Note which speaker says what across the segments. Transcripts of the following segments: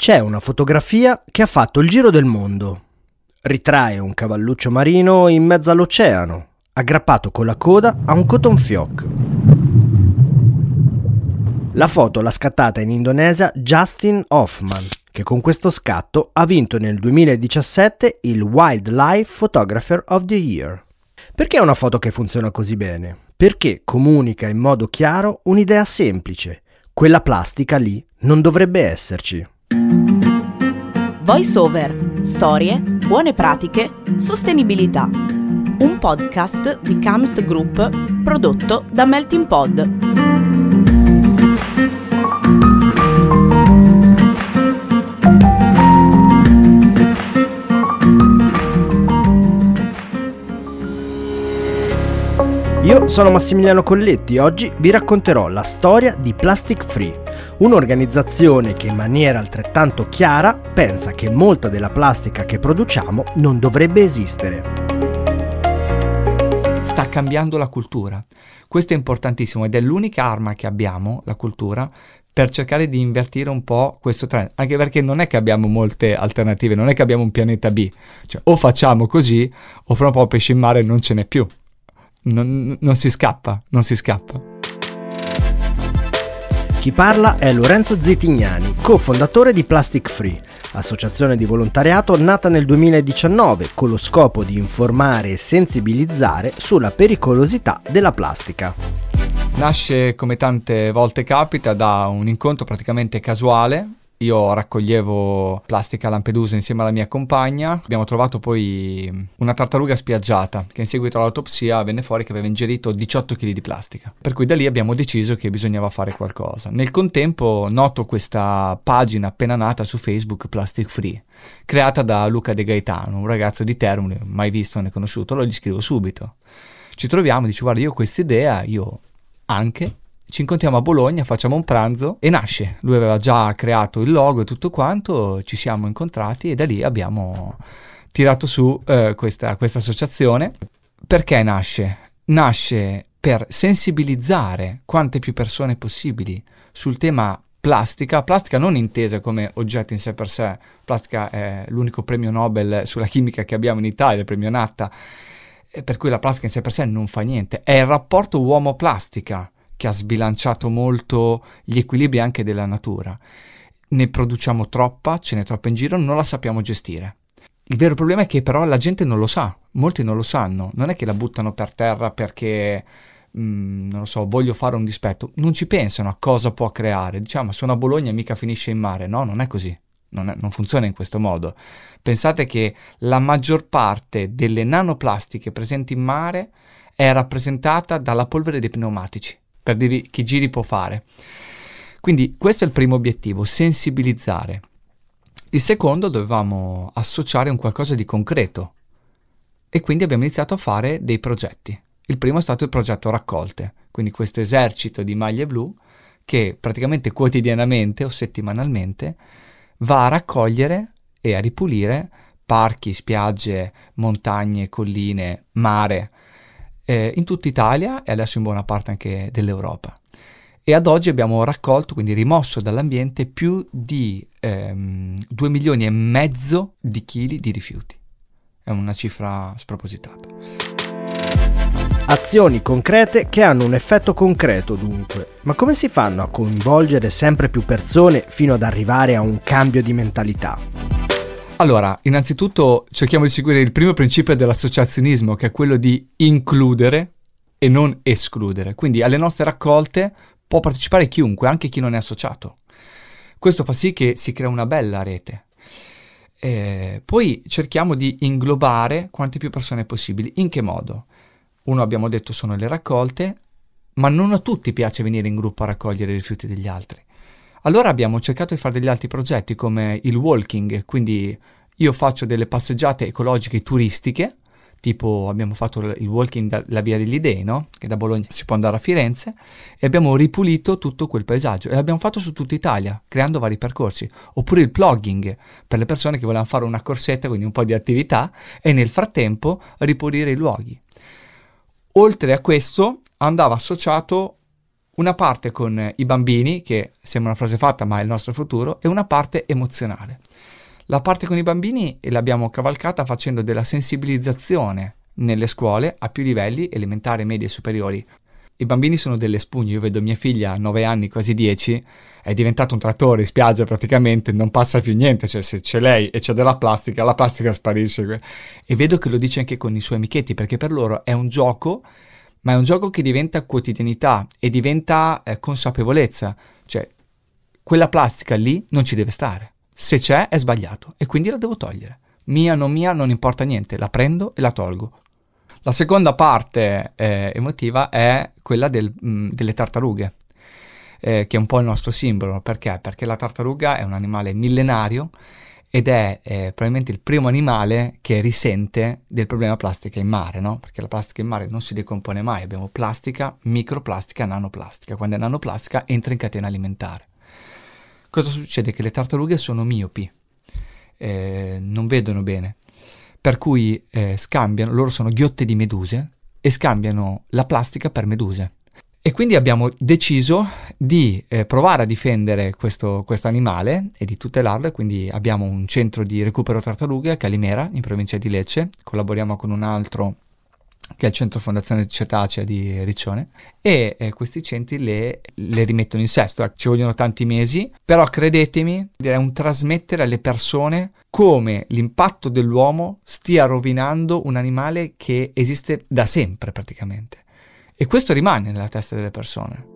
Speaker 1: C'è una fotografia che ha fatto il giro del mondo. Ritrae un cavalluccio marino in mezzo all'oceano, aggrappato con la coda a un cotton fioc. La foto l'ha scattata in Indonesia Justin Hoffman, che con questo scatto ha vinto nel 2017 il Wildlife Photographer of the Year. Perché è una foto che funziona così bene? Perché comunica in modo chiaro un'idea semplice. Quella plastica lì non dovrebbe esserci.
Speaker 2: Voice over, storie, buone pratiche, sostenibilità. Un podcast di Camst Group prodotto da Melting Pod.
Speaker 1: Io sono Massimiliano Colletti e oggi vi racconterò la storia di Plastic Free, un'organizzazione che in maniera altrettanto chiara pensa che molta della plastica che produciamo non dovrebbe esistere.
Speaker 3: Sta cambiando la cultura. Questo è importantissimo ed è l'unica arma che abbiamo, la cultura, per cercare di invertire un po' questo trend, anche perché non è che abbiamo molte alternative, non è che abbiamo un pianeta B, cioè o facciamo così o fra un po' pesci in mare non ce n'è più non, non si scappa, non si scappa.
Speaker 1: Chi parla è Lorenzo Zitignani, cofondatore di Plastic Free, associazione di volontariato nata nel 2019 con lo scopo di informare e sensibilizzare sulla pericolosità della plastica.
Speaker 3: Nasce, come tante volte capita, da un incontro praticamente casuale io raccoglievo plastica a Lampedusa insieme alla mia compagna. Abbiamo trovato poi una tartaruga spiaggiata che in seguito all'autopsia venne fuori che aveva ingerito 18 kg di plastica. Per cui da lì abbiamo deciso che bisognava fare qualcosa. Nel contempo noto questa pagina appena nata su Facebook Plastic Free, creata da Luca De Gaetano, un ragazzo di Termini, mai visto né conosciuto. Allora gli scrivo subito. Ci troviamo, dice guarda io ho questa idea, io anche ci incontriamo a Bologna, facciamo un pranzo e nasce. Lui aveva già creato il logo e tutto quanto, ci siamo incontrati e da lì abbiamo tirato su eh, questa, questa associazione. Perché nasce? Nasce per sensibilizzare quante più persone possibili sul tema plastica, plastica non intesa come oggetto in sé per sé, plastica è l'unico premio Nobel sulla chimica che abbiamo in Italia, il premio Natta, per cui la plastica in sé per sé non fa niente, è il rapporto uomo-plastica che ha sbilanciato molto gli equilibri anche della natura. Ne produciamo troppa, ce n'è troppa in giro, non la sappiamo gestire. Il vero problema è che però la gente non lo sa, molti non lo sanno, non è che la buttano per terra perché, mm, non lo so, voglio fare un dispetto, non ci pensano a cosa può creare, diciamo sono a Bologna e mica finisce in mare, no, non è così, non, è, non funziona in questo modo. Pensate che la maggior parte delle nanoplastiche presenti in mare è rappresentata dalla polvere dei pneumatici per dirvi che giri può fare. Quindi questo è il primo obiettivo, sensibilizzare. Il secondo dovevamo associare un qualcosa di concreto e quindi abbiamo iniziato a fare dei progetti. Il primo è stato il progetto Raccolte, quindi questo esercito di maglie blu che praticamente quotidianamente o settimanalmente va a raccogliere e a ripulire parchi, spiagge, montagne, colline, mare, eh, in tutta Italia e adesso in buona parte anche dell'Europa. E ad oggi abbiamo raccolto, quindi rimosso dall'ambiente, più di ehm, 2 milioni e mezzo di chili di rifiuti. È una cifra spropositata.
Speaker 1: Azioni concrete che hanno un effetto concreto dunque. Ma come si fanno a coinvolgere sempre più persone fino ad arrivare a un cambio di mentalità?
Speaker 3: Allora, innanzitutto cerchiamo di seguire il primo principio dell'associazionismo, che è quello di includere e non escludere. Quindi alle nostre raccolte può partecipare chiunque, anche chi non è associato. Questo fa sì che si crea una bella rete. Eh, poi cerchiamo di inglobare quante più persone possibili. In che modo? Uno abbiamo detto sono le raccolte, ma non a tutti piace venire in gruppo a raccogliere i rifiuti degli altri. Allora abbiamo cercato di fare degli altri progetti come il walking, quindi io faccio delle passeggiate ecologiche turistiche, tipo abbiamo fatto il walking dalla via degli Dei, no? che da Bologna si può andare a Firenze, e abbiamo ripulito tutto quel paesaggio e l'abbiamo fatto su tutta Italia, creando vari percorsi. Oppure il plugging, per le persone che volevano fare una corsetta, quindi un po' di attività, e nel frattempo ripulire i luoghi. Oltre a questo andava associato Una parte con i bambini, che sembra una frase fatta ma è il nostro futuro, e una parte emozionale. La parte con i bambini l'abbiamo cavalcata facendo della sensibilizzazione nelle scuole a più livelli, elementari, medie e superiori. I bambini sono delle spugne, io vedo mia figlia a 9 anni, quasi 10, è diventato un trattore in spiaggia praticamente, non passa più niente, cioè se c'è lei e c'è della plastica, la plastica sparisce. E vedo che lo dice anche con i suoi amichetti, perché per loro è un gioco, ma è un gioco che diventa quotidianità e diventa eh, consapevolezza, cioè quella plastica lì non ci deve stare, se c'è è sbagliato e quindi la devo togliere. Mia, non mia, non importa niente, la prendo e la tolgo. La seconda parte eh, emotiva è quella del, mh, mm, delle tartarughe, eh, che è un po' il nostro simbolo. Perché? Perché la tartaruga è un animale millenario ed è eh, probabilmente il primo animale che risente del problema plastica in mare, no? Perché la plastica in mare non si decompone mai, abbiamo plastica, microplastica, nanoplastica. Quando è nanoplastica entra in catena alimentare. Cosa succede? Che le tartarughe sono miopi, eh, non vedono bene per cui eh, scambiano, loro sono ghiotte di meduse e scambiano la plastica per meduse. E quindi abbiamo deciso di eh, provare a difendere questo, animale e di tutelarlo, quindi abbiamo un centro di recupero tartarughe a Calimera, in provincia di Lecce, collaboriamo con un altro che è il centro fondazione cetacea di Riccione, e eh, questi centri le, le, rimettono in sesto. Ci vogliono tanti mesi, però credetemi, è un trasmettere alle persone come l'impatto dell'uomo stia rovinando un animale che esiste da sempre praticamente. E questo rimane nella testa delle persone.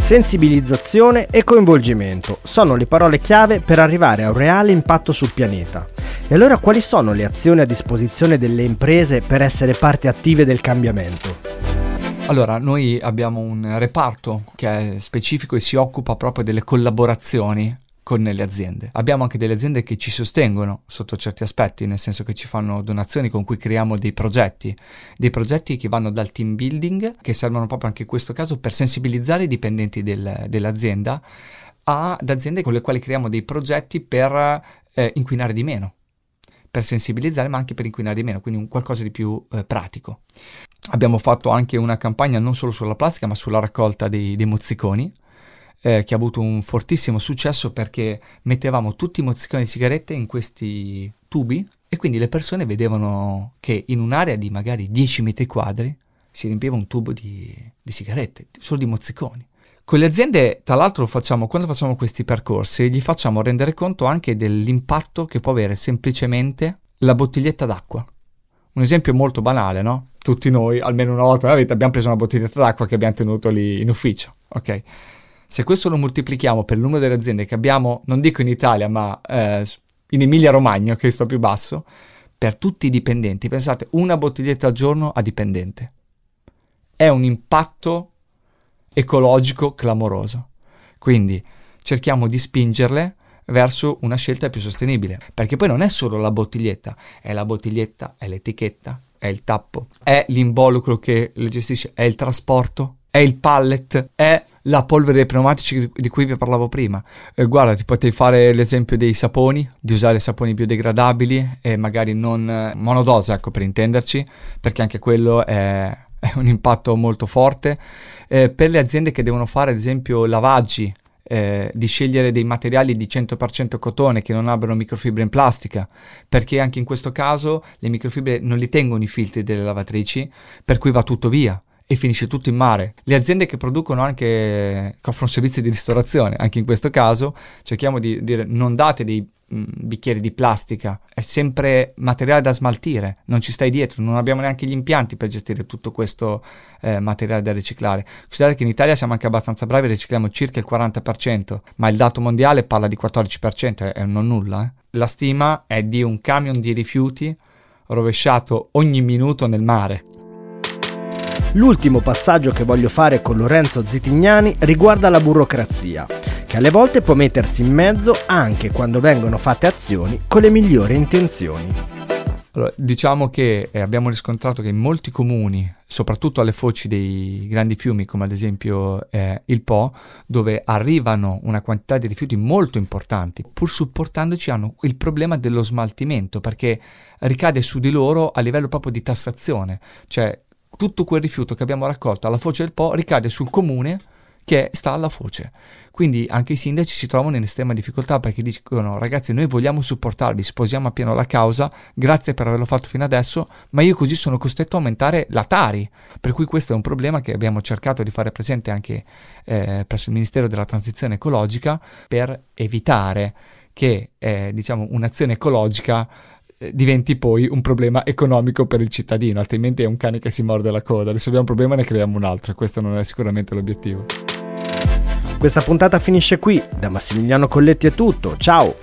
Speaker 1: Sensibilizzazione e coinvolgimento sono le parole chiave per arrivare a un reale impatto sul pianeta. E allora quali sono le azioni a disposizione delle imprese per essere parte attive del cambiamento?
Speaker 3: Allora, noi abbiamo un reparto che è specifico e si occupa proprio delle collaborazioni con le aziende. Abbiamo anche delle aziende che ci sostengono sotto certi aspetti, nel senso che ci fanno donazioni con cui creiamo dei progetti, dei progetti che vanno dal team building, che servono proprio anche in questo caso per sensibilizzare i dipendenti del, dell'azienda, ad aziende con le quali creiamo dei progetti per eh, inquinare di meno per sensibilizzare ma anche per inquinare di meno, quindi un qualcosa di più eh, pratico. Abbiamo fatto anche una campagna non solo sulla plastica ma sulla raccolta dei, dei mozziconi, eh, che ha avuto un fortissimo successo perché mettevamo tutti i mozziconi di sigarette in questi tubi e quindi le persone vedevano che in un'area di magari 10 metri quadri si riempiva un tubo di, di sigarette, solo di mozziconi. Con le aziende, tra l'altro, facciamo, quando facciamo questi percorsi, gli facciamo rendere conto anche dell'impatto che può avere semplicemente la bottiglietta d'acqua. Un esempio molto banale, no? Tutti noi, almeno una volta nella vita, abbiamo preso una bottiglietta d'acqua che abbiamo tenuto lì in ufficio, ok? Se questo lo moltiplichiamo per il numero delle aziende che abbiamo, non dico in Italia, ma eh, in Emilia Romagna, che sto più basso, per tutti i dipendenti, pensate, una bottiglietta al giorno a dipendente. È un impatto ecologico clamoroso. Quindi cerchiamo di spingerle verso una scelta più sostenibile, perché poi non è solo la bottiglietta, è la bottiglietta, è l'etichetta, è il tappo, è l'involucro che lo gestisce, è il trasporto, è il pallet, è la polvere dei pneumatici di cui vi parlavo prima. Eh, guarda, ti potevi fare l'esempio dei saponi, di usare saponi biodegradabili e magari non eh, monodose, ecco per intenderci, perché anche quello è, è un impatto molto forte. Eh, per le aziende che devono fare, ad esempio, lavaggi, eh, di scegliere dei materiali di 100% cotone che non abbiano microfibre in plastica, perché anche in questo caso le microfibre non li tengono i filtri delle lavatrici, per cui va tutto via e finisce tutto in mare. Le aziende che producono anche, che offrono servizi di ristorazione, anche in questo caso, cerchiamo di dire non date dei mh, mm, bicchieri di plastica, è sempre materiale da smaltire, non ci stai dietro, non abbiamo neanche gli impianti per gestire tutto questo eh, materiale da riciclare. Considerate che in Italia siamo anche abbastanza bravi, ricicliamo circa il 40%, ma il dato mondiale parla di 14%, è non nulla. Eh. La stima è di un camion di rifiuti rovesciato ogni minuto nel mare.
Speaker 1: L'ultimo passaggio che voglio fare con Lorenzo Zitignani riguarda la burocrazia, che alle volte può mettersi in mezzo anche quando vengono fatte azioni con le migliori intenzioni.
Speaker 3: Allora, diciamo che eh, abbiamo riscontrato che in molti comuni, soprattutto alle foci dei grandi fiumi, come ad esempio eh, il Po, dove arrivano una quantità di rifiuti molto importanti, pur supportandoci hanno il problema dello smaltimento, perché ricade su di loro a livello proprio di tassazione, cioè tutto quel rifiuto che abbiamo raccolto alla foce del Po ricade sul comune che sta alla foce. Quindi anche i sindaci si trovano in estrema difficoltà perché dicono ragazzi noi vogliamo supportarvi, sposiamo appieno la causa, grazie per averlo fatto fino adesso, ma io così sono costretto a aumentare la Tari. Per cui questo è un problema che abbiamo cercato di fare presente anche eh, presso il Ministero della Transizione Ecologica per evitare che eh, diciamo, un'azione ecologica diventi poi un problema economico per il cittadino, altrimenti è un cane che si morde la coda, risolviamo un problema e ne creiamo un altro, questo non è sicuramente l'obiettivo.
Speaker 1: Questa puntata finisce qui, da Massimiliano Colletti è tutto, ciao!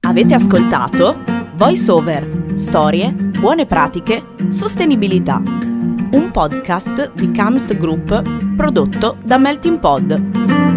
Speaker 2: Avete ascoltato Voice Over, storie, buone pratiche, sostenibilità. Un podcast di Camst Group prodotto da Melting Pod.